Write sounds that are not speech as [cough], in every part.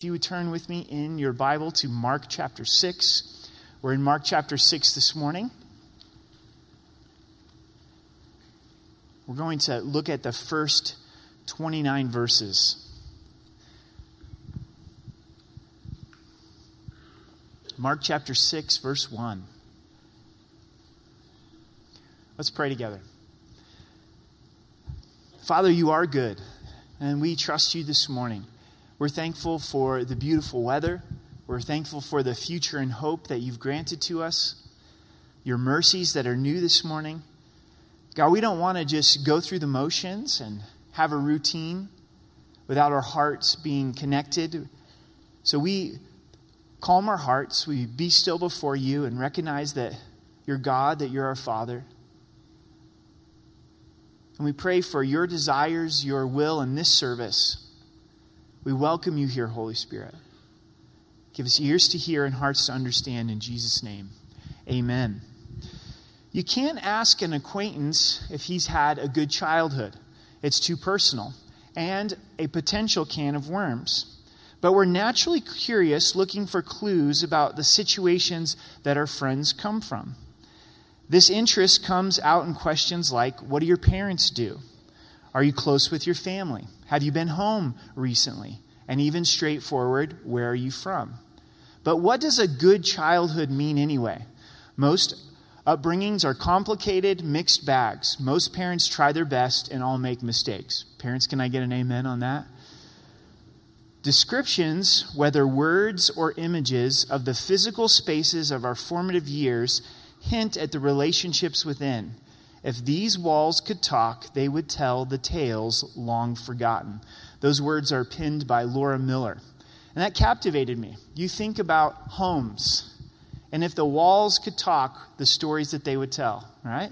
If you would turn with me in your Bible to Mark chapter 6. We're in Mark chapter 6 this morning. We're going to look at the first 29 verses. Mark chapter 6, verse 1. Let's pray together. Father, you are good, and we trust you this morning. We're thankful for the beautiful weather. We're thankful for the future and hope that you've granted to us, your mercies that are new this morning. God, we don't want to just go through the motions and have a routine without our hearts being connected. So we calm our hearts, we be still before you and recognize that you're God, that you're our Father. And we pray for your desires, your will in this service we welcome you here, Holy Spirit. Give us ears to hear and hearts to understand in Jesus' name. Amen. You can't ask an acquaintance if he's had a good childhood, it's too personal, and a potential can of worms. But we're naturally curious, looking for clues about the situations that our friends come from. This interest comes out in questions like What do your parents do? Are you close with your family? Have you been home recently? And even straightforward, where are you from? But what does a good childhood mean anyway? Most upbringings are complicated, mixed bags. Most parents try their best and all make mistakes. Parents, can I get an amen on that? Descriptions, whether words or images, of the physical spaces of our formative years hint at the relationships within. If these walls could talk, they would tell the tales long forgotten. Those words are penned by Laura Miller. And that captivated me. You think about homes, and if the walls could talk, the stories that they would tell, right?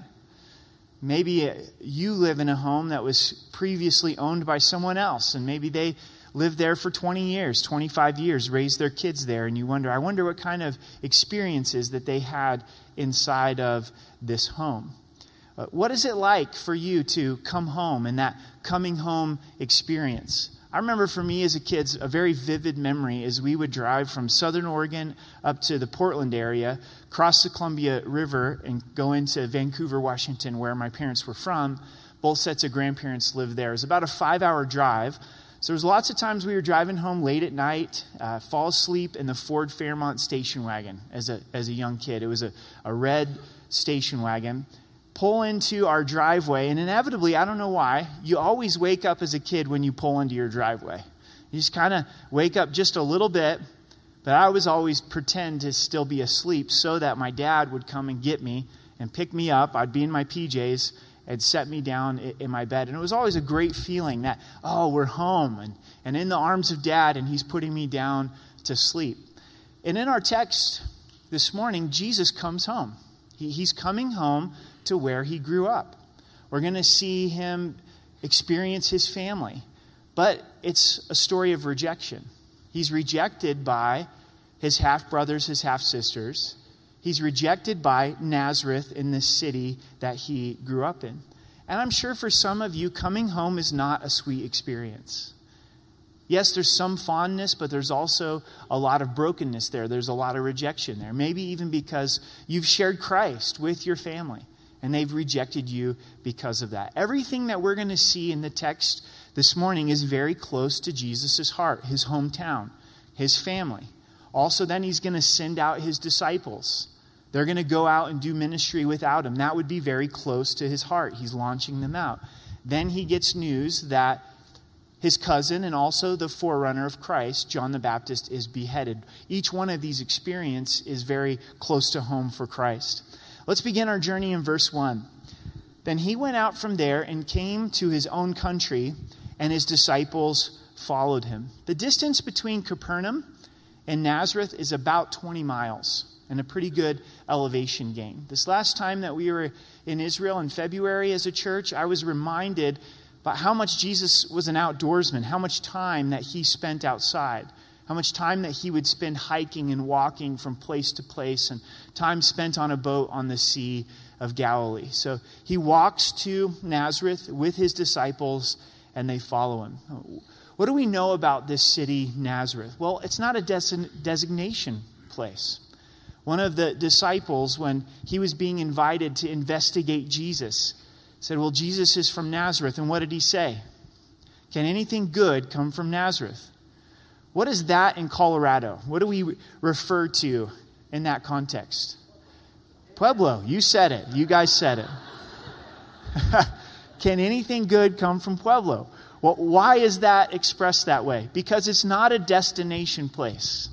Maybe uh, you live in a home that was previously owned by someone else, and maybe they lived there for 20 years, 25 years, raised their kids there, and you wonder, I wonder what kind of experiences that they had inside of this home. Uh, what is it like for you to come home and that coming home experience? I remember for me as a kid, a very vivid memory is we would drive from southern Oregon up to the Portland area, cross the Columbia River, and go into Vancouver, Washington, where my parents were from. Both sets of grandparents lived there. It was about a five hour drive. So there was lots of times we were driving home late at night, uh, fall asleep in the Ford Fairmont station wagon as a, as a young kid. It was a, a red station wagon pull into our driveway, and inevitably, I don't know why, you always wake up as a kid when you pull into your driveway. You just kind of wake up just a little bit, but I was always pretend to still be asleep so that my dad would come and get me and pick me up. I'd be in my PJs and set me down in my bed. And it was always a great feeling that, oh, we're home and, and in the arms of dad, and he's putting me down to sleep. And in our text this morning, Jesus comes home. He, he's coming home to where he grew up. We're going to see him experience his family. But it's a story of rejection. He's rejected by his half brothers, his half sisters. He's rejected by Nazareth in this city that he grew up in. And I'm sure for some of you, coming home is not a sweet experience. Yes, there's some fondness, but there's also a lot of brokenness there. There's a lot of rejection there. Maybe even because you've shared Christ with your family and they've rejected you because of that. Everything that we're going to see in the text this morning is very close to Jesus' heart, his hometown, his family. Also, then he's going to send out his disciples. They're going to go out and do ministry without him. That would be very close to his heart. He's launching them out. Then he gets news that his cousin and also the forerunner of Christ, John the Baptist, is beheaded. Each one of these experiences is very close to home for Christ. Let's begin our journey in verse 1. Then he went out from there and came to his own country, and his disciples followed him. The distance between Capernaum and Nazareth is about 20 miles and a pretty good elevation gain. This last time that we were in Israel in February as a church, I was reminded about how much Jesus was an outdoorsman, how much time that he spent outside how much time that he would spend hiking and walking from place to place, and time spent on a boat on the Sea of Galilee. So he walks to Nazareth with his disciples, and they follow him. What do we know about this city, Nazareth? Well, it's not a des- designation place. One of the disciples, when he was being invited to investigate Jesus, said, Well, Jesus is from Nazareth. And what did he say? Can anything good come from Nazareth? What is that in Colorado? What do we refer to in that context? Pueblo. You said it. You guys said it. [laughs] Can anything good come from Pueblo? Well, why is that expressed that way? Because it's not a destination place.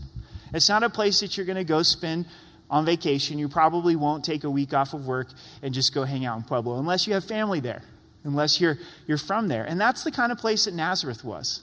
It's not a place that you're going to go spend on vacation. You probably won't take a week off of work and just go hang out in Pueblo unless you have family there, unless you're, you're from there. And that's the kind of place that Nazareth was.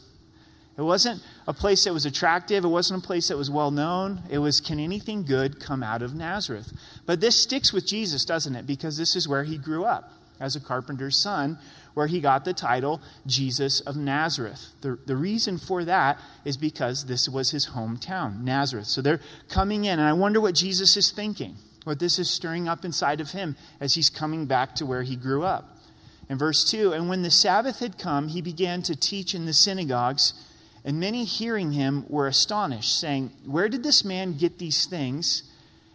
It wasn't a place that was attractive. It wasn't a place that was well known. It was, can anything good come out of Nazareth? But this sticks with Jesus, doesn't it? Because this is where he grew up as a carpenter's son, where he got the title Jesus of Nazareth. The, the reason for that is because this was his hometown, Nazareth. So they're coming in, and I wonder what Jesus is thinking, what this is stirring up inside of him as he's coming back to where he grew up. In verse 2, and when the Sabbath had come, he began to teach in the synagogues and many hearing him were astonished, saying, Where did this man get these things?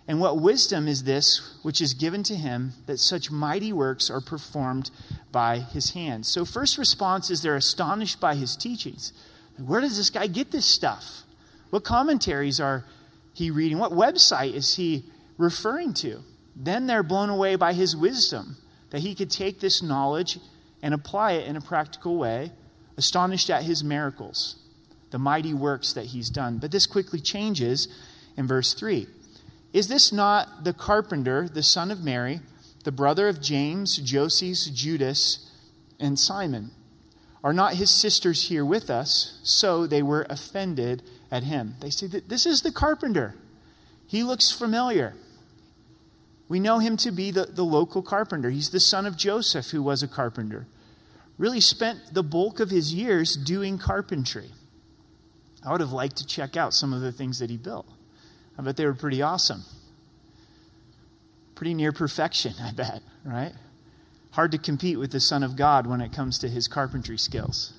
And what wisdom is this which is given to him that such mighty works are performed by his hands? So, first response is they're astonished by his teachings. Where does this guy get this stuff? What commentaries are he reading? What website is he referring to? Then they're blown away by his wisdom that he could take this knowledge and apply it in a practical way, astonished at his miracles the mighty works that he's done. But this quickly changes in verse 3. Is this not the carpenter, the son of Mary, the brother of James, Joses, Judas, and Simon? Are not his sisters here with us? So they were offended at him. They say that this is the carpenter. He looks familiar. We know him to be the, the local carpenter. He's the son of Joseph, who was a carpenter. Really spent the bulk of his years doing carpentry. I would have liked to check out some of the things that he built. I bet they were pretty awesome. Pretty near perfection, I bet, right? Hard to compete with the Son of God when it comes to his carpentry skills.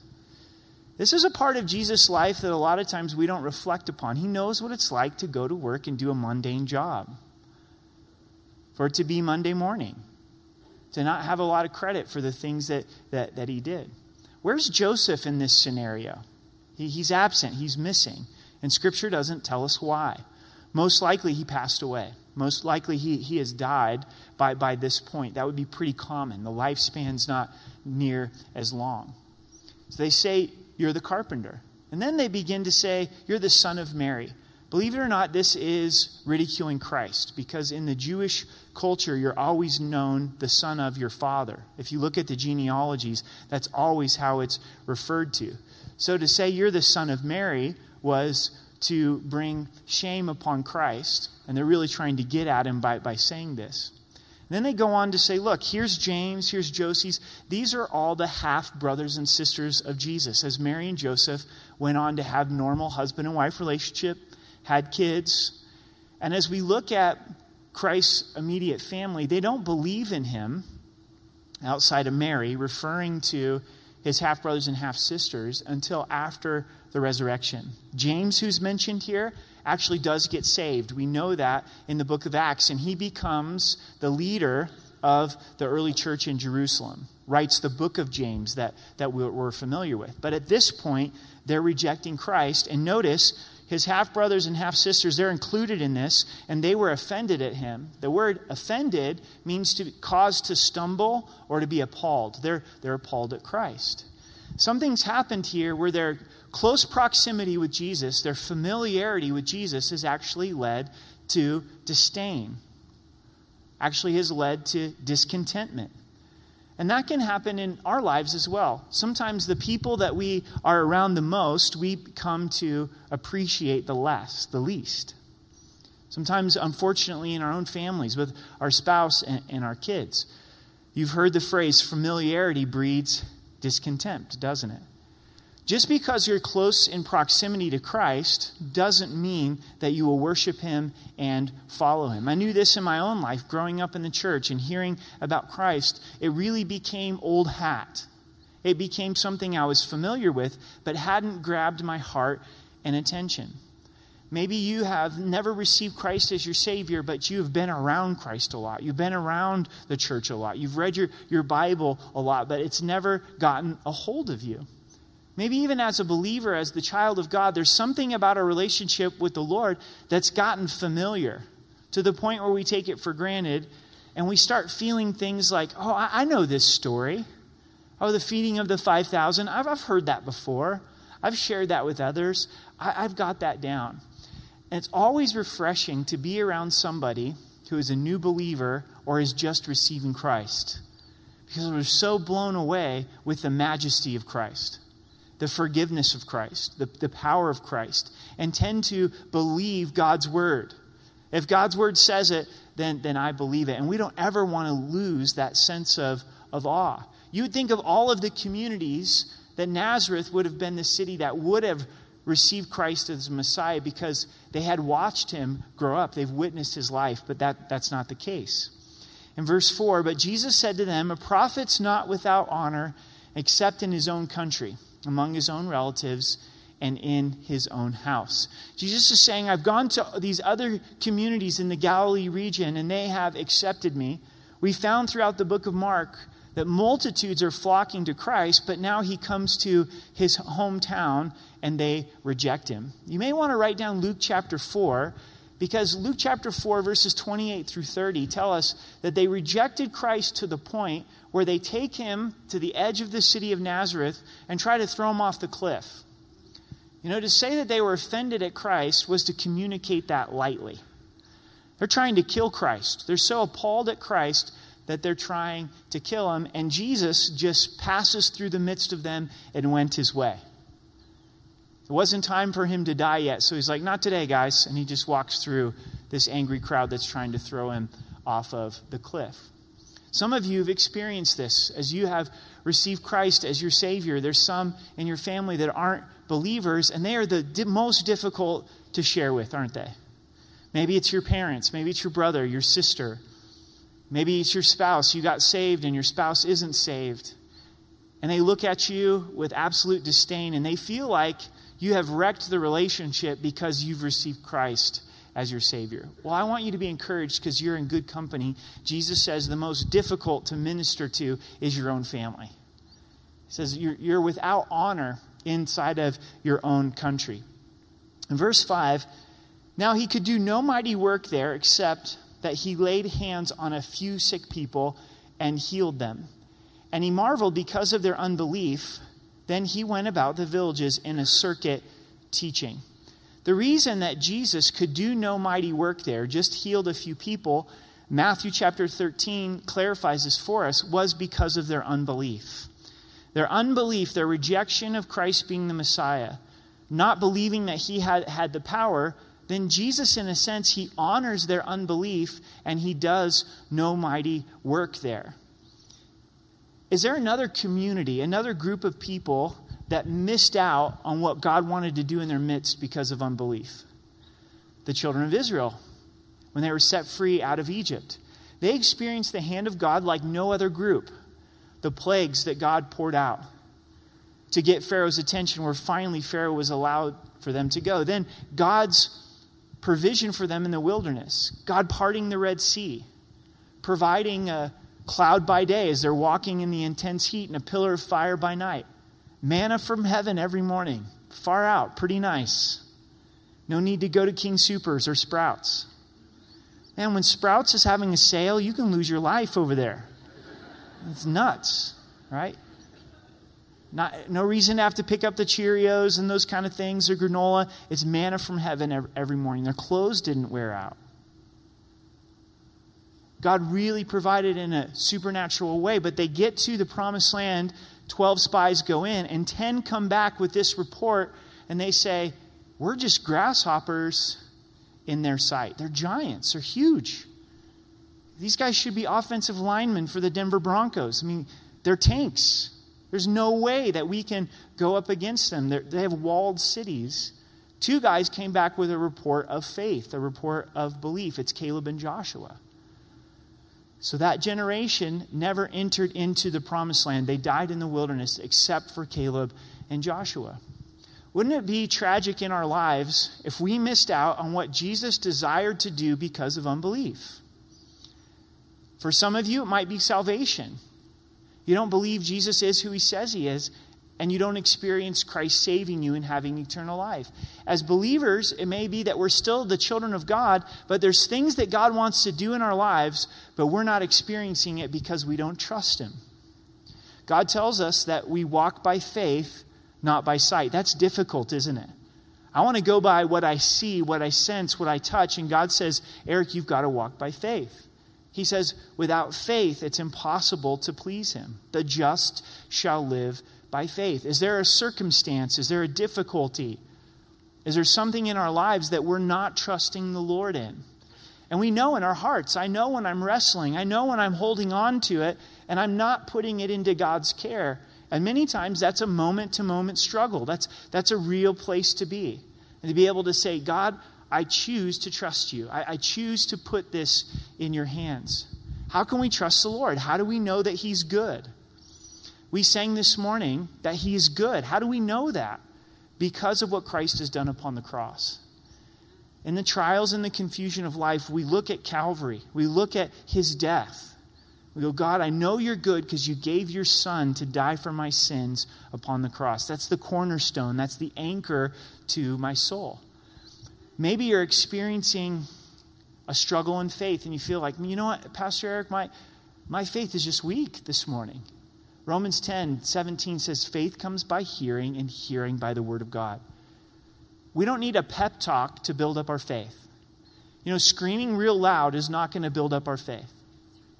This is a part of Jesus' life that a lot of times we don't reflect upon. He knows what it's like to go to work and do a mundane job. For it to be Monday morning, to not have a lot of credit for the things that, that, that he did. Where's Joseph in this scenario? He, he's absent, he's missing. And Scripture doesn't tell us why. Most likely he passed away. Most likely he, he has died by, by this point. That would be pretty common. The lifespan's not near as long. So they say, You're the carpenter. And then they begin to say, You're the son of Mary. Believe it or not, this is ridiculing Christ because in the Jewish culture, you're always known the son of your father. If you look at the genealogies, that's always how it's referred to. So to say you're the son of Mary was to bring shame upon Christ, and they're really trying to get at him by, by saying this. Then they go on to say, look, here's James, here's Joses. These are all the half brothers and sisters of Jesus, as Mary and Joseph went on to have normal husband and wife relationship, had kids. And as we look at Christ's immediate family, they don't believe in him outside of Mary, referring to his half brothers and half sisters until after the resurrection. James, who's mentioned here, actually does get saved. We know that in the book of Acts, and he becomes the leader of the early church in Jerusalem, writes the book of James that, that we're familiar with. But at this point, they're rejecting Christ. And notice, his half brothers and half sisters, they're included in this, and they were offended at him. The word offended means to cause to stumble or to be appalled. They're, they're appalled at Christ. Something's happened here where their close proximity with Jesus, their familiarity with Jesus, has actually led to disdain, actually, has led to discontentment. And that can happen in our lives as well. Sometimes the people that we are around the most, we come to appreciate the less, the least. Sometimes, unfortunately, in our own families, with our spouse and, and our kids. You've heard the phrase familiarity breeds discontent, doesn't it? Just because you're close in proximity to Christ doesn't mean that you will worship Him and follow Him. I knew this in my own life growing up in the church and hearing about Christ. It really became old hat. It became something I was familiar with, but hadn't grabbed my heart and attention. Maybe you have never received Christ as your Savior, but you have been around Christ a lot. You've been around the church a lot. You've read your, your Bible a lot, but it's never gotten a hold of you. Maybe even as a believer, as the child of God, there's something about our relationship with the Lord that's gotten familiar to the point where we take it for granted and we start feeling things like, oh, I, know this story. Oh, the feeding of the 5,000. I've, I've heard that before. I've shared that with others. I, I've got that down. And it's always refreshing to be around somebody who is a new believer or is just receiving Christ because we're so blown away with the majesty of Christ, the forgiveness of Christ, the, the power of Christ, and tend to believe God's word. If God's word says it, then, then I believe it. And we don't ever want to lose that sense of, of awe. You would think of all of the communities that Nazareth would have been the city that would have received Christ as Messiah because they had watched him grow up. They've witnessed his life, but that, that's not the case. In verse 4, but Jesus said to them, A prophet's not without honor except in his own country, among his own relatives, and in his own house. Jesus is saying, I've gone to these other communities in the Galilee region, and they have accepted me. We found throughout the book of Mark that multitudes are flocking to Christ, but now he comes to his hometown and they reject him. You may want to write down Luke chapter 4 because Luke chapter 4, verses 28 through 30 tell us that they rejected Christ to the point where they take him to the edge of the city of Nazareth and try to throw him off the cliff. You know, to say that they were offended at Christ was to communicate that lightly. They're trying to kill Christ. They're so appalled at Christ that they're trying to kill him, and Jesus just passes through the midst of them and went his way. It wasn't time for him to die yet, so he's like, Not today, guys. And he just walks through this angry crowd that's trying to throw him off of the cliff. Some of you have experienced this as you have received Christ as your Savior. There's some in your family that aren't believers, and they are the di- most difficult to share with, aren't they? Maybe it's your parents, maybe it's your brother, your sister, Maybe it's your spouse. You got saved and your spouse isn't saved. And they look at you with absolute disdain and they feel like you have wrecked the relationship because you've received Christ as your Savior. Well, I want you to be encouraged because you're in good company. Jesus says the most difficult to minister to is your own family. He says you're, you're without honor inside of your own country. In verse 5, now he could do no mighty work there except that he laid hands on a few sick people and healed them. And he marveled because of their unbelief. Then he went about the villages in a circuit teaching. The reason that Jesus could do no mighty work there, just healed a few people, Matthew chapter 13 clarifies this for us, was because of their unbelief. Their unbelief, their rejection of Christ being the Messiah, not believing that he had, had the power then Jesus, in a sense, he honors their unbelief and he does no mighty work there. Is there another community, another group of people that missed out on what God wanted to do in their midst because of unbelief? The children of Israel, when they were set free out of Egypt. They experienced the hand of God like no other group. The plagues that God poured out to get Pharaoh's attention, where finally Pharaoh was allowed for them to go. Then God's provision for them in the wilderness, God parting the Red Sea, providing a cloud by day as they're walking in the intense heat and a pillar of fire by night, manna from heaven every morning, far out, pretty nice. No need to go to King Soopers or Sprouts. And when Sprouts is having a sale, you can lose your life over there. It's nuts, right? Not, no reason to have to pick up the Cheerios and those kind of things or granola. It's manna from heaven every morning. Their clothes didn't wear out. God really provided in a supernatural way, but they get to the promised land. 12 spies go in, and 10 come back with this report, and they say, We're just grasshoppers in their sight. They're giants, they're huge. These guys should be offensive linemen for the Denver Broncos. I mean, they're tanks. There's no way that we can go up against them. They're, they have walled cities. Two guys came back with a report of faith, a report of belief. It's Caleb and Joshua. So that generation never entered into the promised land. They died in the wilderness except for Caleb and Joshua. Wouldn't it be tragic in our lives if we missed out on what Jesus desired to do because of unbelief? For some of you, it might be salvation. You don't believe Jesus is who he says he is, and you don't experience Christ saving you and having eternal life. As believers, it may be that we're still the children of God, but there's things that God wants to do in our lives, but we're not experiencing it because we don't trust Him. God tells us that we walk by faith, not by sight. That's difficult, isn't it? I want to go by what I see, what I sense, what I touch, and God says, Eric, you've got to walk by faith. He says, without faith, it's impossible to please Him. The just shall live by faith? Is there a circumstance? Is there a difficulty? Is there something in our lives that we're not trusting the Lord in? And we know in our hearts, I know when I'm wrestling, I know when I'm holding on to it, and I'm not putting it into God's care. And many times that's a moment to moment struggle. That's, that's a real place to be. And to be able to say, God, I choose to trust you. I, I choose to put this in your hands. How can we trust the Lord? How do we know that He's good? We sang this morning that He is good. How do we know that? Because of what Christ has done upon the cross. In the trials and the confusion of life, we look at Calvary, we look at His death. We go, God, I know you're good because you gave your Son to die for my sins upon the cross. That's the cornerstone, that's the anchor to my soul. Maybe you're experiencing a struggle in faith and you feel like, you know what, Pastor Eric, my, my faith is just weak this morning. Romans 10 17 says, faith comes by hearing, and hearing by the word of God. We don't need a pep talk to build up our faith. You know, screaming real loud is not going to build up our faith.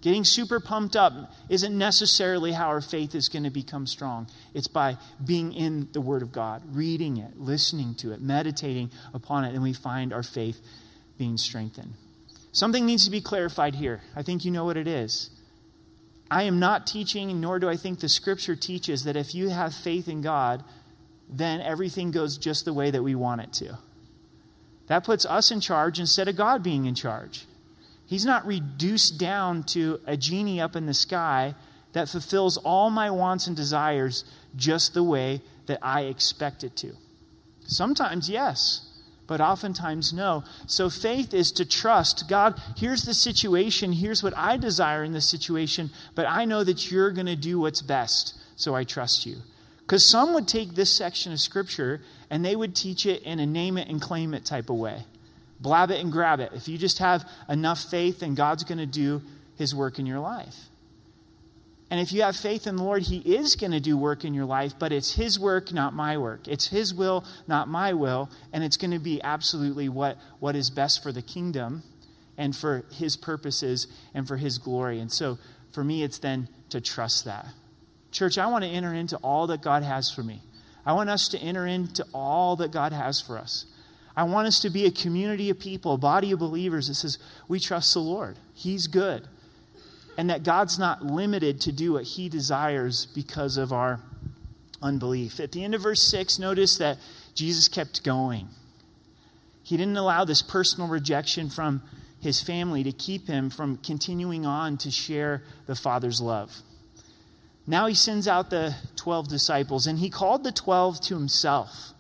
Getting super pumped up isn't necessarily how our faith is going to become strong. It's by being in the Word of God, reading it, listening to it, meditating upon it, and we find our faith being strengthened. Something needs to be clarified here. I think you know what it is. I am not teaching, nor do I think the scripture teaches that if you have faith in God, then everything goes just the way that we want it to. That puts us in charge instead of God being in charge. He's not reduced down to a genie up in the sky that fulfills all my wants and desires just the way that I expect it to. Sometimes, yes but oftentimes no. So faith is to trust God, here's the situation, here's what I desire in this situation, but I know that you're going to do what's best, so I trust you. Because some would take this section of Scripture and they would teach it in a name it and claim it type of way. Blab it and grab it. If you just have enough faith, then God's going to do his work in your life. And if you have faith in the Lord, He is going to do work in your life, but it's His work, not my work. It's His will, not my will. And it's going to be absolutely what, what is best for the kingdom and for His purposes and for His glory. And so for me, it's then to trust that. Church, I want to enter into all that God has for me. I want us to enter into all that God has for us. I want us to be a community of people, a body of believers that says, we trust the Lord. He's good and that God's not limited to do what he desires because of our unbelief. At the end of verse 6, notice that Jesus kept going. He didn't allow this personal rejection from his family to keep him from continuing on to share the Father's love. Now he sends out the 12 disciples, and he called the 12 to himself.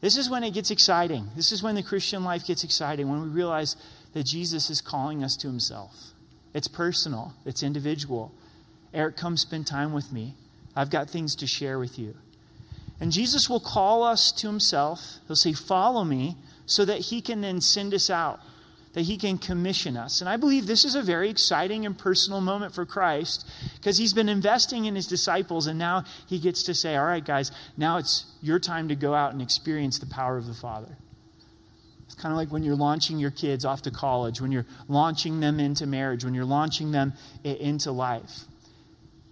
This is when it gets exciting. This is when the Christian life gets exciting, when we realize that Jesus is calling us to himself. It's personal, it's individual. Eric, come spend time with me. I've got things to share with you. And Jesus will call us to himself. He'll say, Follow me, so that he can then send us out, that he can commission us. And I believe this is a very exciting and personal moment for Christ because he's been investing in his disciples, and now he gets to say, All right, guys, now it's your time to go out and experience the power of the Father. Kind of like when you're launching your kids off to college, when you're launching them into marriage, when you're launching them into life.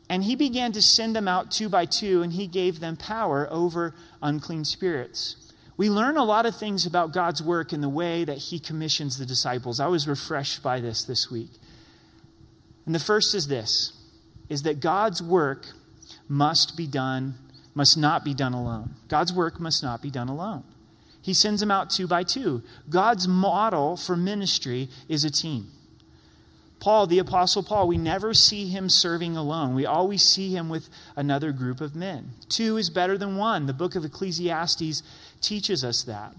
And he began to send them out two by two, and he gave them power over unclean spirits. We learn a lot of things about God's work in the way that he commissions the disciples. I was refreshed by this this week. And the first is this is that God's work must be done must not be done alone. God's work must not be done alone. He sends them out two by two. God's model for ministry is a team. Paul, the Apostle Paul, we never see him serving alone. We always see him with another group of men. Two is better than one. The book of Ecclesiastes teaches us that.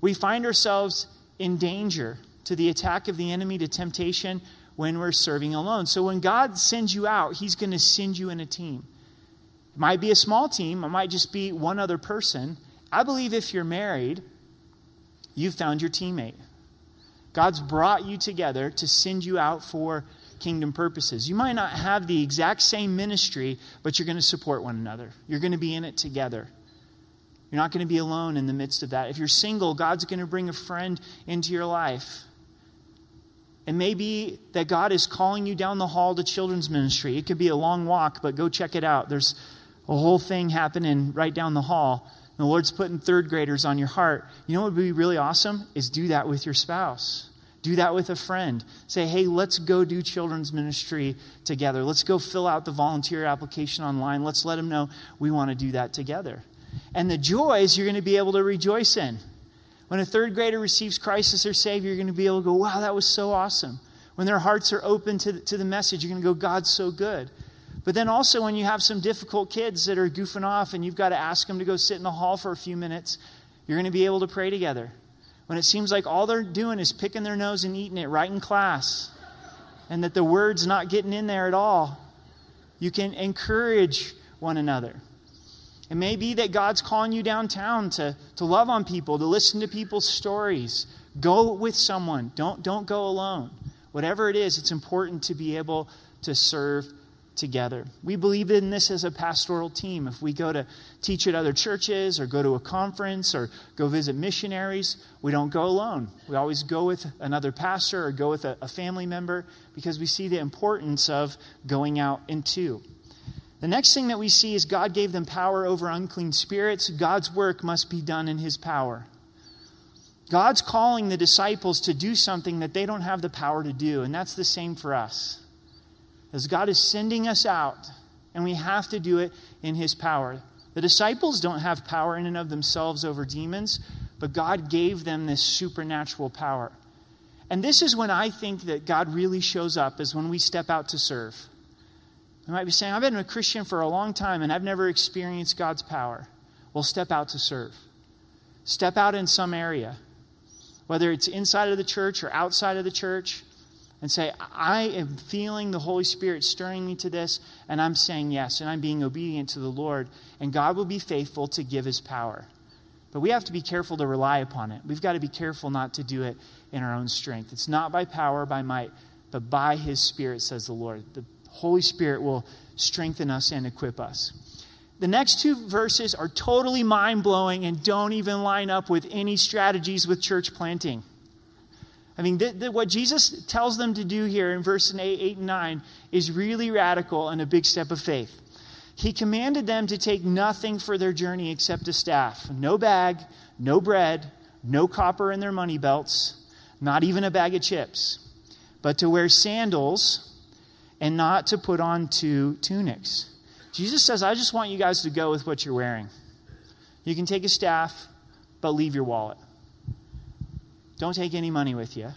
We find ourselves in danger to the attack of the enemy, to temptation, when we're serving alone. So when God sends you out, he's going to send you in a team. It might be a small team, it might just be one other person. I believe if you're married, you've found your teammate. God's brought you together to send you out for kingdom purposes. You might not have the exact same ministry, but you're going to support one another. You're going to be in it together. You're not going to be alone in the midst of that. If you're single, God's going to bring a friend into your life. It may be that God is calling you down the hall to children's ministry. It could be a long walk, but go check it out. There's a whole thing happening right down the hall. The Lord's putting third graders on your heart. You know what would be really awesome? Is do that with your spouse. Do that with a friend. Say, hey, let's go do children's ministry together. Let's go fill out the volunteer application online. Let's let them know we want to do that together. And the joys you're going to be able to rejoice in. When a third grader receives Christ as their Savior, you're going to be able to go, wow, that was so awesome. When their hearts are open to the, to the message, you're going to go, God's so good. But then also, when you have some difficult kids that are goofing off and you've got to ask them to go sit in the hall for a few minutes, you're going to be able to pray together. When it seems like all they're doing is picking their nose and eating it right in class, and that the word's not getting in there at all, you can encourage one another. It may be that God's calling you downtown to, to love on people, to listen to people's stories. Go with someone. Don't, don't go alone. Whatever it is, it's important to be able to serve together. We believe in this as a pastoral team. If we go to teach at other churches or go to a conference or go visit missionaries, we don't go alone. We always go with another pastor or go with a, a family member because we see the importance of going out in two. The next thing that we see is God gave them power over unclean spirits. God's work must be done in his power. God's calling the disciples to do something that they don't have the power to do, and that's the same for us as God is sending us out, and we have to do it in His power. The disciples don't have power in and of themselves over demons, but God gave them this supernatural power. And this is when I think that God really shows up, is when we step out to serve. You might be saying, I've been a Christian for a long time and I've never experienced God's power. Well, step out to serve. Step out in some area, whether it's inside of the church or outside of the church and say, I am feeling the Holy Spirit stirring me to this, and I'm saying yes, and I'm being obedient to the Lord, and God will be faithful to give his power. But we have to be careful to rely upon it. We've got to be careful not to do it in our own strength. It's not by power, by might, but by his Spirit, says the Lord. The Holy Spirit will strengthen us and equip us. The next two verses are totally mind blowing and don't even line up with any strategies with church planting. I mean, th- th- what Jesus tells them to do here in verses 8, 8 and 9 is really radical and a big step of faith. He commanded them to take nothing for their journey except a staff no bag, no bread, no copper in their money belts, not even a bag of chips, but to wear sandals and not to put on two tunics. Jesus says, I just want you guys to go with what you're wearing. You can take a staff, but leave your wallet. Don't take any money with you.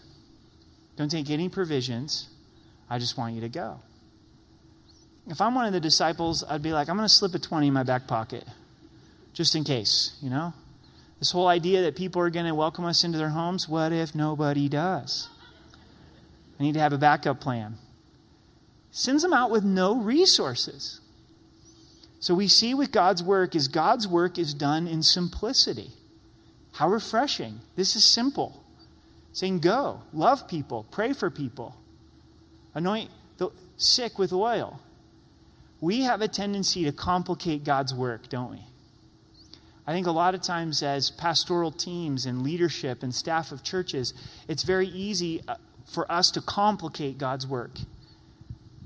Don't take any provisions. I just want you to go. If I'm one of the disciples, I'd be like, I'm going to slip a 20 in my back pocket just in case, you know? This whole idea that people are going to welcome us into their homes, what if nobody does? I need to have a backup plan. Sends them out with no resources. So we see with God's work is God's work is done in simplicity. How refreshing. This is simple saying, Go, love people, pray for people, anoint the sick with oil. We have a tendency to complicate God's work, don't we? I think a lot of times, as pastoral teams and leadership and staff of churches, it's very easy uh, for us to complicate God's work.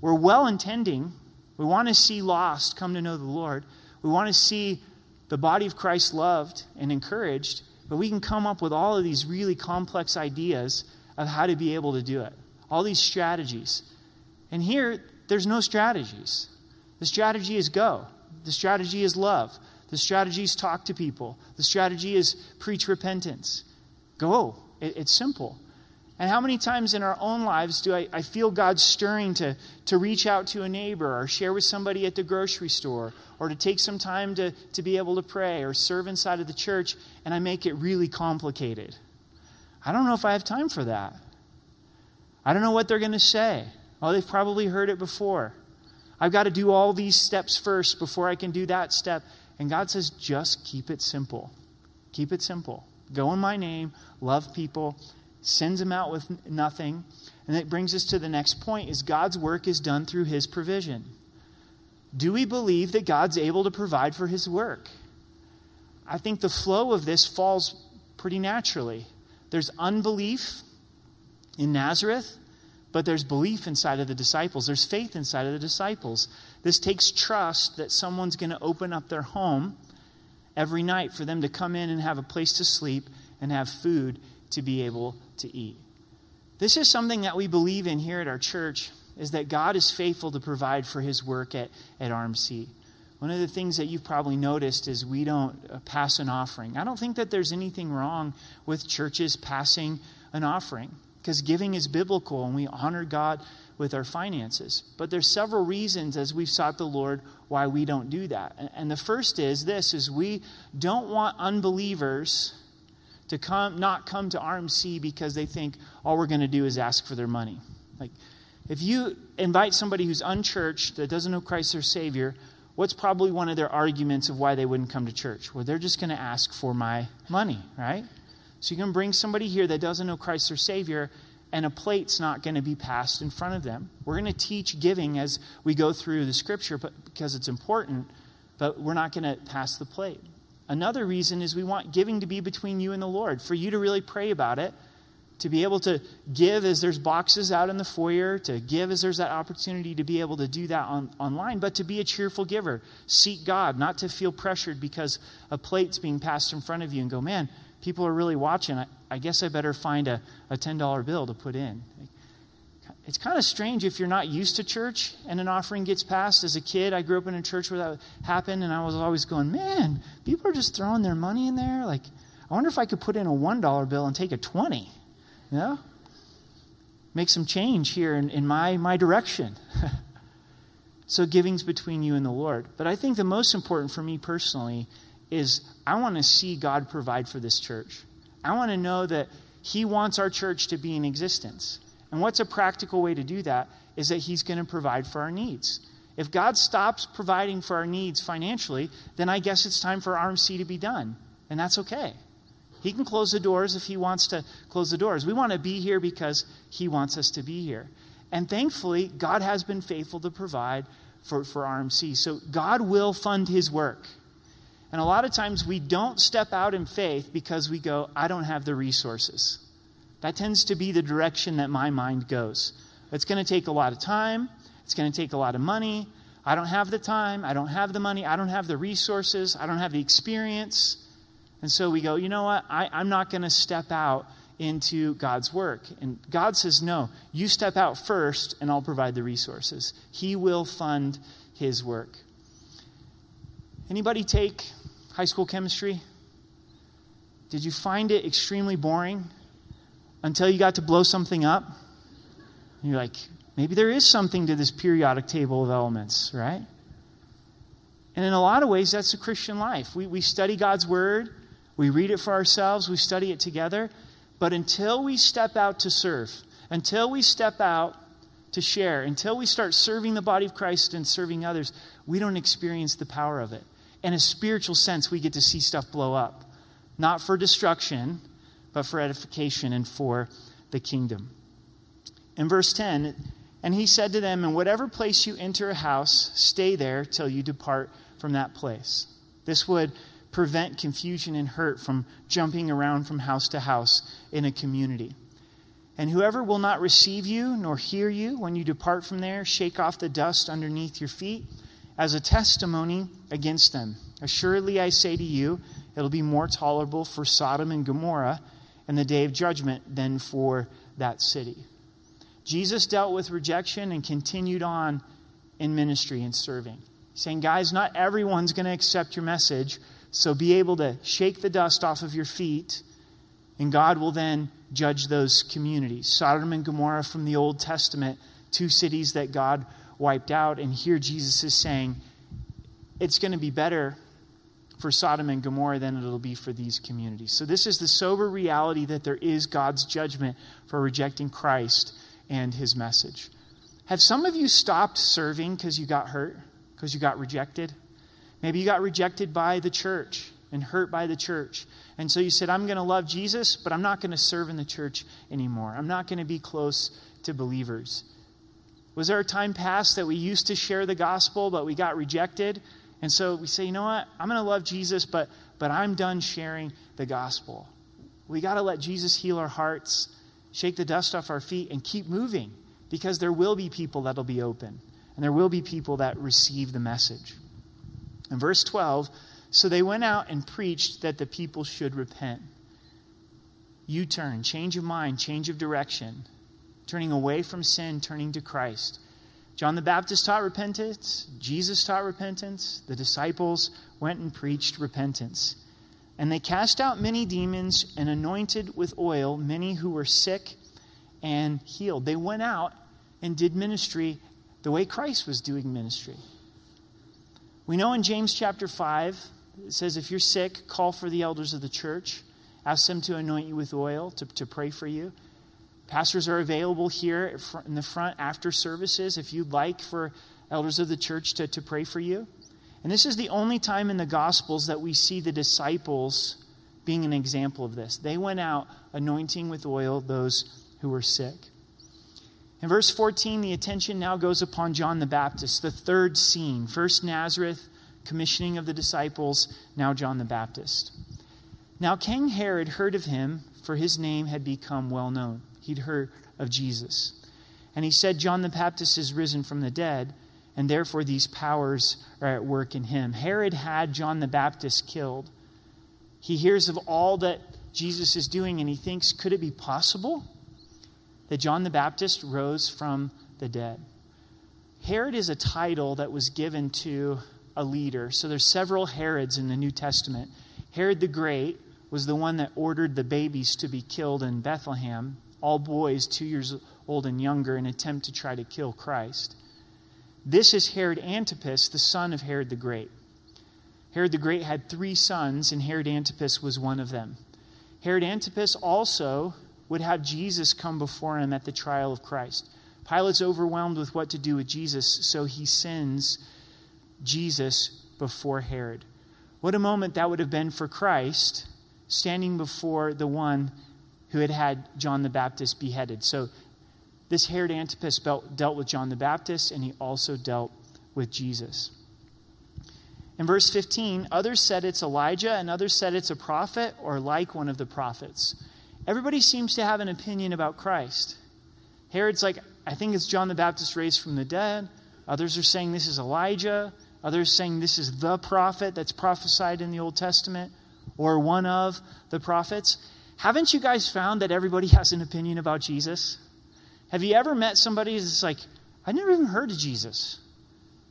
We're well intending. We want to see lost come to know the Lord. We want to see the body of Christ loved and encouraged. But we can come up with all of these really complex ideas of how to be able to do it, all these strategies. And here, there's no strategies. The strategy is go, the strategy is love, the strategy is talk to people, the strategy is preach repentance. Go. It, it's simple. And how many times in our own lives do I, I feel God stirring to, to reach out to a neighbor or share with somebody at the grocery store or to take some time to, to be able to pray or serve inside of the church, and I make it really complicated? I don't know if I have time for that. I don't know what they're going to say. Oh, they've probably heard it before. I've got to do all these steps first before I can do that step. And God says, just keep it simple. Keep it simple. Go in my name, love people, sends them out with nothing. And that brings us to the next point is God's work is done through his provision. Do we believe that God's able to provide for his work? I think the flow of this falls pretty naturally. There's unbelief in Nazareth, but there's belief inside of the disciples. There's faith inside of the disciples. This takes trust that someone's going to open up their home every night for them to come in and have a place to sleep and have food to be able to eat. This is something that we believe in here at our church is that God is faithful to provide for his work at, at RMC. One of the things that you've probably noticed is we don't uh, pass an offering. I don't think that there's anything wrong with churches passing an offering because giving is biblical and we honor God with our finances. But there's several reasons as we've sought the Lord why we don't do that. And the first is this is we don't want unbelievers to come not come to RMC because they think all we're going to do is ask for their money. Like if you invite somebody who's unchurched that doesn't know Christ their savior, what's probably one of their arguments of why they wouldn't come to church? Well, they're just going to ask for my money, right? So you can bring somebody here that doesn't know Christ their Savior, and a plate's not going to be passed in front of them. We're going to teach giving as we go through the scripture but, because it's important, but we're not going to pass the plate. Another reason is we want giving to be between you and the Lord, for you to really pray about it to be able to give as there's boxes out in the foyer, to give as there's that opportunity to be able to do that on, online, but to be a cheerful giver. Seek God, not to feel pressured because a plate's being passed in front of you and go, man, people are really watching. I, I guess I better find a, a $10 bill to put in. It's kind of strange if you're not used to church and an offering gets passed. As a kid, I grew up in a church where that happened, and I was always going, man, people are just throwing their money in there. Like, I wonder if I could put in a $1 bill and take a 20 yeah? Make some change here in, in my, my direction. [laughs] so giving's between you and the Lord. But I think the most important for me personally is I want to see God provide for this church. I want to know that He wants our church to be in existence. And what's a practical way to do that is that He's going to provide for our needs. If God stops providing for our needs financially, then I guess it's time for RMC to be done. And that's okay. He can close the doors if he wants to close the doors. We want to be here because he wants us to be here. And thankfully, God has been faithful to provide for, for RMC. So God will fund his work. And a lot of times we don't step out in faith because we go, I don't have the resources. That tends to be the direction that my mind goes. It's going to take a lot of time, it's going to take a lot of money. I don't have the time, I don't have the money, I don't have the resources, I don't have the experience. And so we go, you know what? I, I'm not going to step out into God's work. And God says, no, you step out first, and I'll provide the resources. He will fund his work. Anybody take high school chemistry? Did you find it extremely boring until you got to blow something up? And you're like, maybe there is something to this periodic table of elements, right? And in a lot of ways, that's the Christian life. We, we study God's word, we read it for ourselves, we study it together. But until we step out to serve, until we step out to share, until we start serving the body of Christ and serving others, we don't experience the power of it. In a spiritual sense, we get to see stuff blow up. Not for destruction, but for edification and for the kingdom. In verse 10, and he said to them, In whatever place you enter a house, stay there till you depart from that place. This would prevent confusion and hurt from jumping around from house to house in a community. And whoever will not receive you nor hear you when you depart from there, shake off the dust underneath your feet as a testimony against them. Assuredly, I say to you, it'll be more tolerable for Sodom and Gomorrah in the day of judgment than for that city. Jesus dealt with rejection and continued on in ministry and serving, saying, Guys, not everyone's going to accept your message, so be able to shake the dust off of your feet And God will then judge those communities. Sodom and Gomorrah from the Old Testament, two cities that God wiped out. And here Jesus is saying, it's going to be better for Sodom and Gomorrah than it'll be for these communities. So, this is the sober reality that there is God's judgment for rejecting Christ and his message. Have some of you stopped serving because you got hurt, because you got rejected? Maybe you got rejected by the church and hurt by the church. And so you said, I'm going to love Jesus, but I'm not going to serve in the church anymore. I'm not going to be close to believers. Was there a time past that we used to share the gospel, but we got rejected? And so we say, you know what? I'm going to love Jesus, but, but I'm done sharing the gospel. We got to let Jesus heal our hearts, shake the dust off our feet, and keep moving because there will be people that'll be open, and there will be people that receive the message. In verse 12, so they went out and preached that the people should repent. U turn, change of mind, change of direction, turning away from sin, turning to Christ. John the Baptist taught repentance. Jesus taught repentance. The disciples went and preached repentance. And they cast out many demons and anointed with oil many who were sick and healed. They went out and did ministry the way Christ was doing ministry. We know in James chapter 5, it says, If you're sick, call for the elders of the church, ask them to anoint you with oil, to, to pray for you. Pastors are available here in the front after services if you'd like for elders of the church to, to pray for you. And this is the only time in the Gospels that we see the disciples being an example of this. They went out anointing with oil those who were sick. In verse 14, the attention now goes upon John the Baptist, the third scene. First Nazareth, commissioning of the disciples, now John the Baptist. Now King Herod heard of him, for his name had become well known he'd heard of Jesus. And he said, John the Baptist is risen from the dead, and therefore these powers are at work in him. Herod had John the Baptist killed. He hears of all that Jesus is doing, and he thinks, could it be possible that John the Baptist rose from the dead? Herod is a title that was given to a leader. So there's several Herods in the New Testament. Herod the Great was the one that ordered the babies to be killed in Bethlehem all boys two years old and younger, in an attempt to try to kill Christ. This is Herod Antipas, the son of Herod the Great. Herod the Great had three sons, and Herod Antipas was one of them. Herod Antipas also would have Jesus come before him at the trial of Christ. Pilate's overwhelmed with what to do with Jesus, so he sends Jesus before Herod. What a moment that would have been for Christ standing before the one who had had John the Baptist beheaded. So this Herod Antipas dealt with John the Baptist, and he also dealt with Jesus. In verse 15, others said it's Elijah, and others said it's a prophet or like one of the prophets. Everybody seems to have an opinion about Christ. Herod's like, I think it's John the Baptist raised from the dead. Others are saying this is Elijah. Others saying this is the prophet that's prophesied in the Old Testament or one of the prophets. Haven't you guys found that everybody [laughs] has an opinion about Jesus? Have you ever met somebody that's like, I never even heard of Jesus?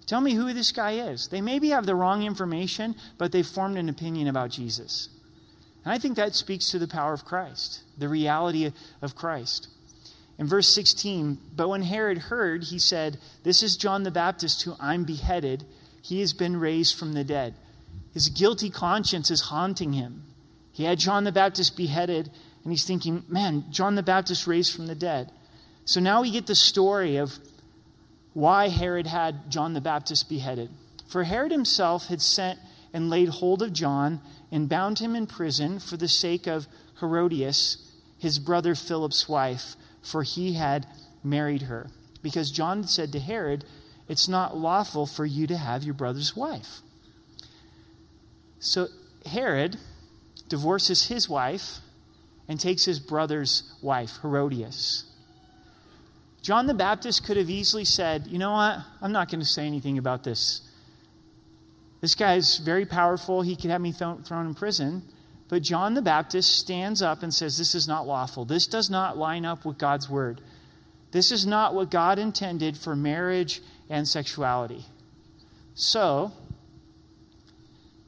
Tell me who this guy is. They maybe have the wrong information, but they've formed an opinion about Jesus. And I think that speaks to the power of Christ, the reality of Christ. In verse 16, but when Herod heard, he said, This is John the Baptist who I'm beheaded. He has been raised from the dead. His guilty conscience is haunting him. He had John the Baptist beheaded, and he's thinking, man, John the Baptist raised from the dead. So now we get the story of why Herod had John the Baptist beheaded. For Herod himself had sent and laid hold of John and bound him in prison for the sake of Herodias, his brother Philip's wife, for he had married her. Because John said to Herod, It's not lawful for you to have your brother's wife. So Herod divorces his wife and takes his brother's wife, Herodias. John the Baptist could have easily said, You know what? I'm not going to say anything about this. This guy's very powerful. He could have me th- thrown in prison. But John the Baptist stands up and says, This is not lawful. This does not line up with God's word. This is not what God intended for marriage and sexuality. So,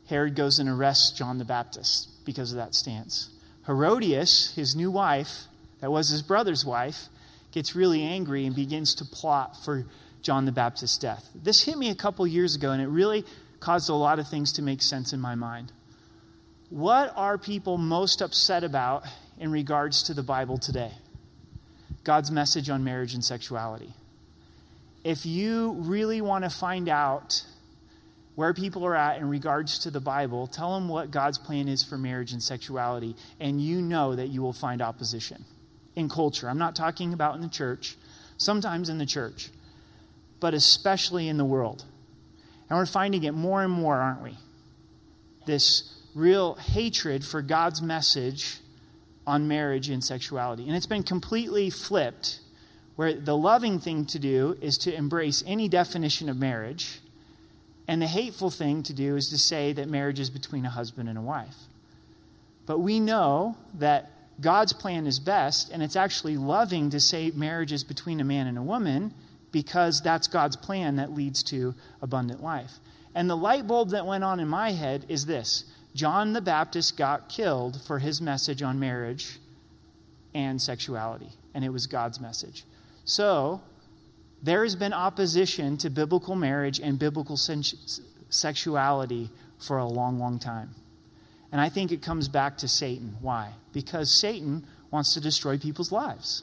Herod goes and arrests John the Baptist because of that stance. Herodias, his new wife, that was his brother's wife, gets really angry and begins to plot for John the Baptist's death. This hit me a couple years ago, and it really caused a lot of things to make sense in my mind. What are people most upset about in regards to the Bible today? God's message on marriage and sexuality. If you really want to find out where people are at in regards to the Bible, tell them what God's plan is for marriage and sexuality, and you know that you will find opposition in culture. I'm not talking about in the church, sometimes in the church, but especially in the world. And we're finding it more and more, aren't we? This real hatred for God's message on marriage and sexuality. And it's been completely flipped, where the loving thing to do is to embrace any definition of marriage, and the hateful thing to do is to say that marriage is between a husband and a wife. But we know that God's plan is best, and it's actually loving to say marriage is between a man and a woman because that's God's plan that leads to abundant life. And the light bulb that went on in my head is this John the Baptist got killed for his message on marriage and sexuality, and it was God's message. So, there has been opposition to biblical marriage and biblical sexuality for a long, long time. And I think it comes back to Satan. Why? Because Satan wants to destroy people's lives.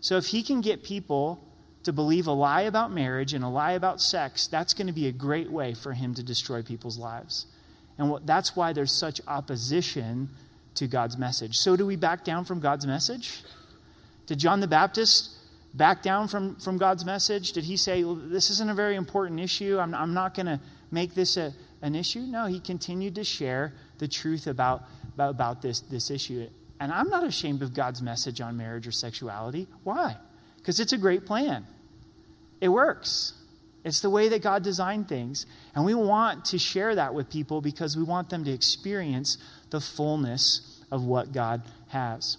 So if he can get people to believe a lie about marriage and a lie about sex, that's going to be a great way for him to destroy people's lives. And that's why there's such opposition to God's message. So, do we back down from God's message? Did John the Baptist back down from, from God's message? Did he say, well, This isn't a very important issue? I'm, I'm not going to make this a, an issue? No, he continued to share the truth about, about, about this, this issue. And I'm not ashamed of God's message on marriage or sexuality. Why? Because it's a great plan, it works. It's the way that God designed things. And we want to share that with people because we want them to experience the fullness of what God has.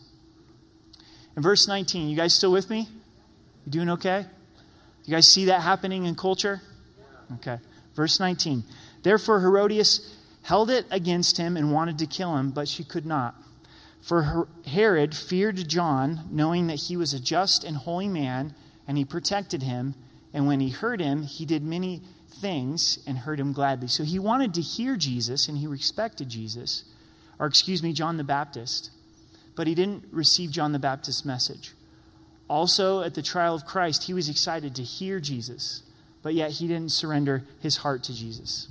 In verse 19, you guys still with me? Doing okay? You guys see that happening in culture? Okay. Verse 19. Therefore, Herodias held it against him and wanted to kill him, but she could not. For Herod feared John, knowing that he was a just and holy man, and he protected him. And when he heard him, he did many things and heard him gladly. So he wanted to hear Jesus, and he respected Jesus, or excuse me, John the Baptist, but he didn't receive John the Baptist's message. Also, at the trial of Christ, he was excited to hear Jesus, but yet he didn't surrender his heart to Jesus.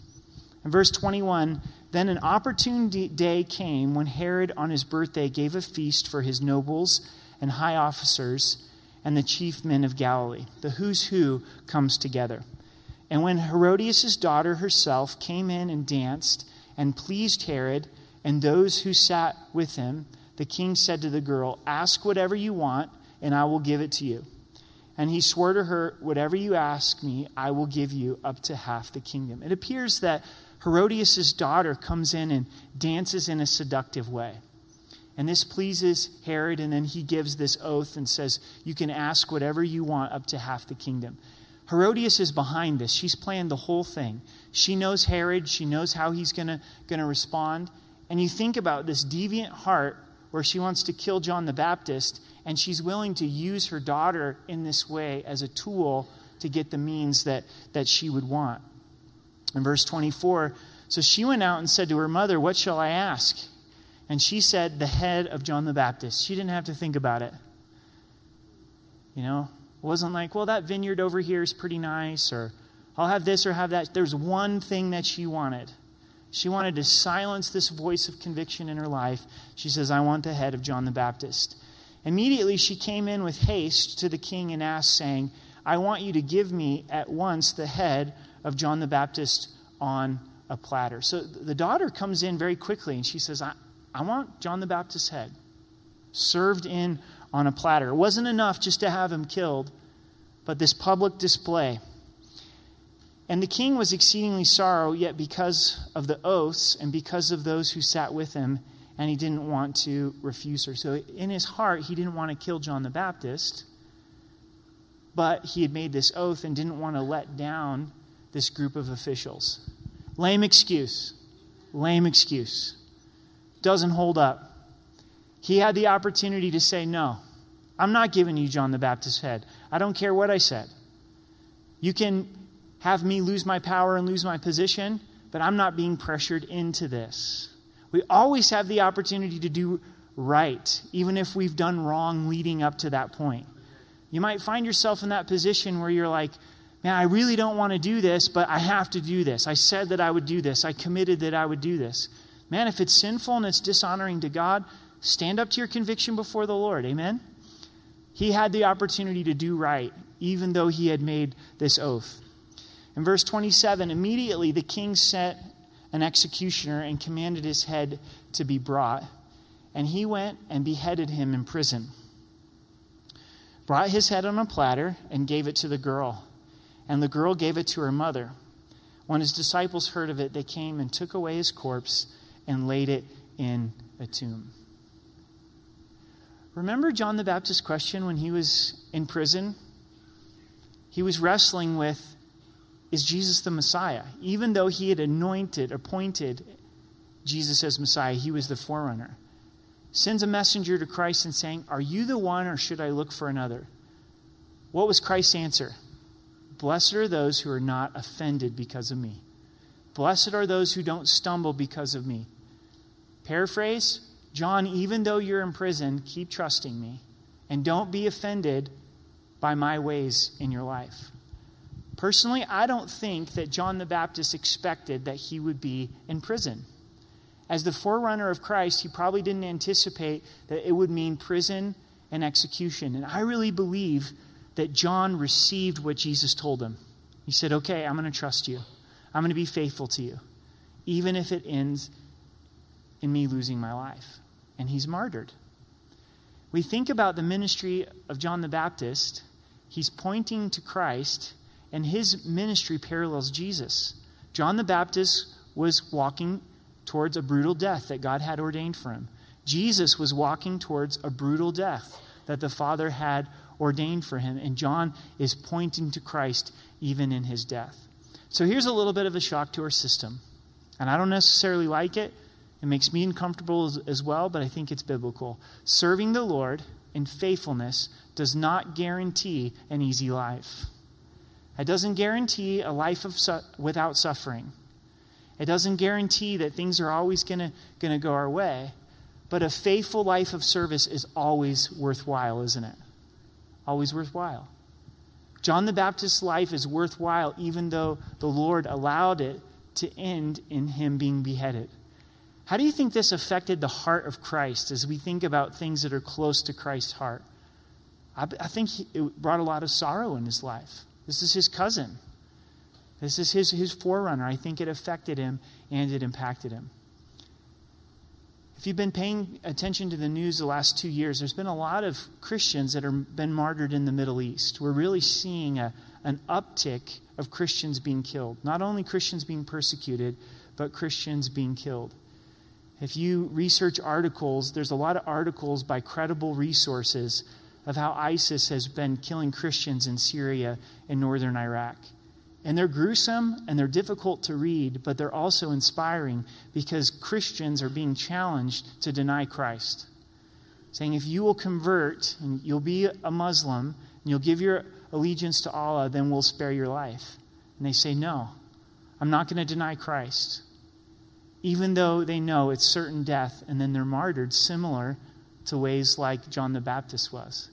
In verse 21, then an opportune day came when Herod, on his birthday, gave a feast for his nobles and high officers and the chief men of Galilee. The who's who comes together. And when Herodias' daughter herself came in and danced and pleased Herod and those who sat with him, the king said to the girl, Ask whatever you want, and I will give it to you. And he swore to her, Whatever you ask me, I will give you up to half the kingdom. It appears that Herodias' daughter comes in and dances in a seductive way. And this pleases Herod, and then he gives this oath and says, You can ask whatever you want up to half the kingdom. Herodias is behind this. She's planned the whole thing. She knows Herod, she knows how he's going to respond. And you think about this deviant heart where she wants to kill John the Baptist, and she's willing to use her daughter in this way as a tool to get the means that, that she would want. In verse 24, so she went out and said to her mother, What shall I ask? And she said, The head of John the Baptist. She didn't have to think about it. You know, it wasn't like, Well, that vineyard over here is pretty nice, or I'll have this or have that. There's one thing that she wanted. She wanted to silence this voice of conviction in her life. She says, I want the head of John the Baptist. Immediately she came in with haste to the king and asked, saying, I want you to give me at once the head of John the Baptist on a platter. So the daughter comes in very quickly and she says, I, I want John the Baptist's head served in on a platter. It wasn't enough just to have him killed, but this public display. And the king was exceedingly sorrow, yet because of the oaths and because of those who sat with him, and he didn't want to refuse her. So in his heart, he didn't want to kill John the Baptist, but he had made this oath and didn't want to let down this group of officials. Lame excuse. Lame excuse. Doesn't hold up. He had the opportunity to say, No, I'm not giving you John the Baptist's head. I don't care what I said. You can have me lose my power and lose my position, but I'm not being pressured into this. We always have the opportunity to do right, even if we've done wrong leading up to that point. You might find yourself in that position where you're like, man, I really don't want to do this, but I have to do this. I said that I would do this. I committed that I would do this. Man, if it's sinful and it's dishonoring to God, stand up to your conviction before the Lord. Amen? He had the opportunity to do right, even though he had made this oath. In verse 27, immediately the king sent an executioner and commanded his head to be brought. And he went and beheaded him in prison. Brought his head on a platter and gave it to the girl. And the girl gave it to her mother. When his disciples heard of it, they came and took away his corpse and laid it in a tomb. Remember John the Baptist's question when he was in prison? He was wrestling with is Jesus the Messiah? Even though he had anointed, appointed Jesus as Messiah, he was the forerunner. Sends a messenger to Christ and saying, Are you the one or should I look for another? What was Christ's answer? Blessed are those who are not offended because of me. Blessed are those who don't stumble because of me. Paraphrase John, even though you're in prison, keep trusting me and don't be offended by my ways in your life. Personally, I don't think that John the Baptist expected that he would be in prison. As the forerunner of Christ, he probably didn't anticipate that it would mean prison and execution. And I really believe that John received what Jesus told him. He said, Okay, I'm going to trust you. I'm going to be faithful to you, even if it ends in me losing my life. And he's martyred. We think about the ministry of John the Baptist, he's pointing to Christ and his ministry parallels Jesus. John the Baptist was walking towards a brutal death that God had ordained for him. Jesus was walking towards a brutal death that the Father had ordained for him. And John is pointing to Christ even in his death. So here's a little bit of a shock to our system. And I don't necessarily like it. It makes me uncomfortable as, as well, but I think it's biblical. Serving the Lord in faithfulness does not guarantee an easy life. It doesn't guarantee a life of su- without suffering. It doesn't guarantee that things are always going to go our way. But a faithful life of service is always worthwhile, isn't it? Always worthwhile. John the Baptist's life is worthwhile even though the Lord allowed it to end in him being beheaded. How do you think this affected the heart of Christ as we think about things that are close to Christ's heart? I, I think he, it brought a lot of sorrow in his life. This is his cousin. This is his, his forerunner. I think it affected him and it impacted him. If you've been paying attention to the news the last two years, there's been a lot of Christians that have been martyred in the Middle East. We're really seeing a, an uptick of Christians being killed. Not only Christians being persecuted, but Christians being killed. If you research articles, there's a lot of articles by credible resources of how ISIS has been killing Christians in Syria and northern Iraq. And they're gruesome and they're difficult to read, but they're also inspiring because Christians are being challenged to deny Christ. Saying, if you will convert and you'll be a Muslim and you'll give your allegiance to Allah, then we'll spare your life. And they say, no, I'm not going to deny Christ. Even though they know it's certain death, and then they're martyred, similar to ways like John the Baptist was.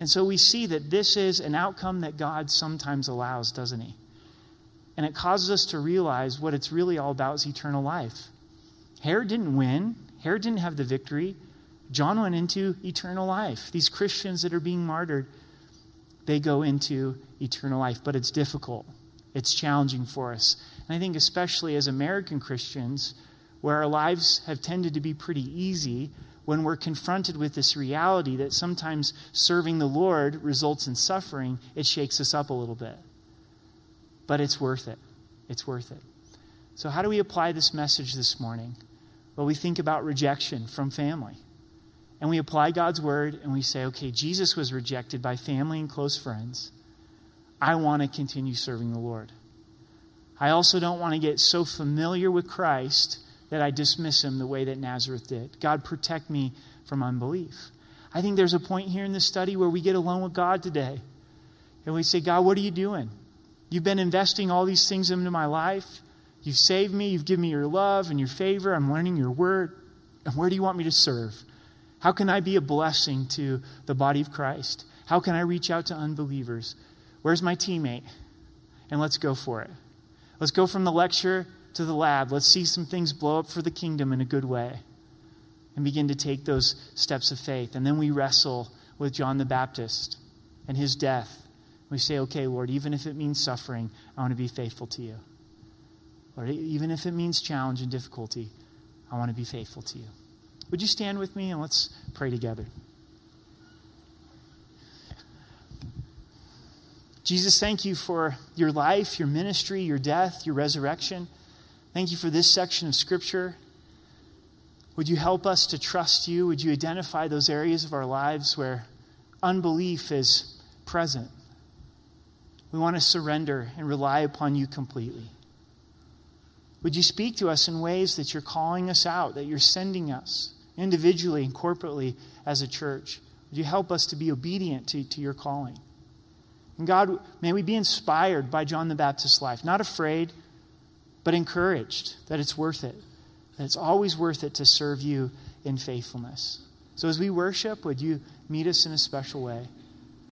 And so we see that this is an outcome that God sometimes allows, doesn't He? And it causes us to realize what it's really all about is eternal life. Herod didn't win, Herod didn't have the victory. John went into eternal life. These Christians that are being martyred, they go into eternal life, but it's difficult. It's challenging for us. And I think, especially as American Christians, where our lives have tended to be pretty easy, when we're confronted with this reality that sometimes serving the Lord results in suffering, it shakes us up a little bit. But it's worth it. It's worth it. So, how do we apply this message this morning? Well, we think about rejection from family. And we apply God's word and we say, okay, Jesus was rejected by family and close friends. I want to continue serving the Lord. I also don't want to get so familiar with Christ that I dismiss him the way that Nazareth did. God, protect me from unbelief. I think there's a point here in this study where we get alone with God today. And we say, God, what are you doing? You've been investing all these things into my life. You've saved me. You've given me your love and your favor. I'm learning your word. And where do you want me to serve? How can I be a blessing to the body of Christ? How can I reach out to unbelievers? Where's my teammate? And let's go for it. Let's go from the lecture to the lab. Let's see some things blow up for the kingdom in a good way and begin to take those steps of faith. And then we wrestle with John the Baptist and his death. We say, okay, Lord, even if it means suffering, I want to be faithful to you. Lord, even if it means challenge and difficulty, I want to be faithful to you. Would you stand with me and let's pray together? Jesus, thank you for your life, your ministry, your death, your resurrection. Thank you for this section of Scripture. Would you help us to trust you? Would you identify those areas of our lives where unbelief is present? We want to surrender and rely upon you completely. Would you speak to us in ways that you're calling us out, that you're sending us individually and corporately as a church? Would you help us to be obedient to, to your calling? And God, may we be inspired by John the Baptist's life, not afraid, but encouraged that it's worth it, that it's always worth it to serve you in faithfulness. So as we worship, would you meet us in a special way?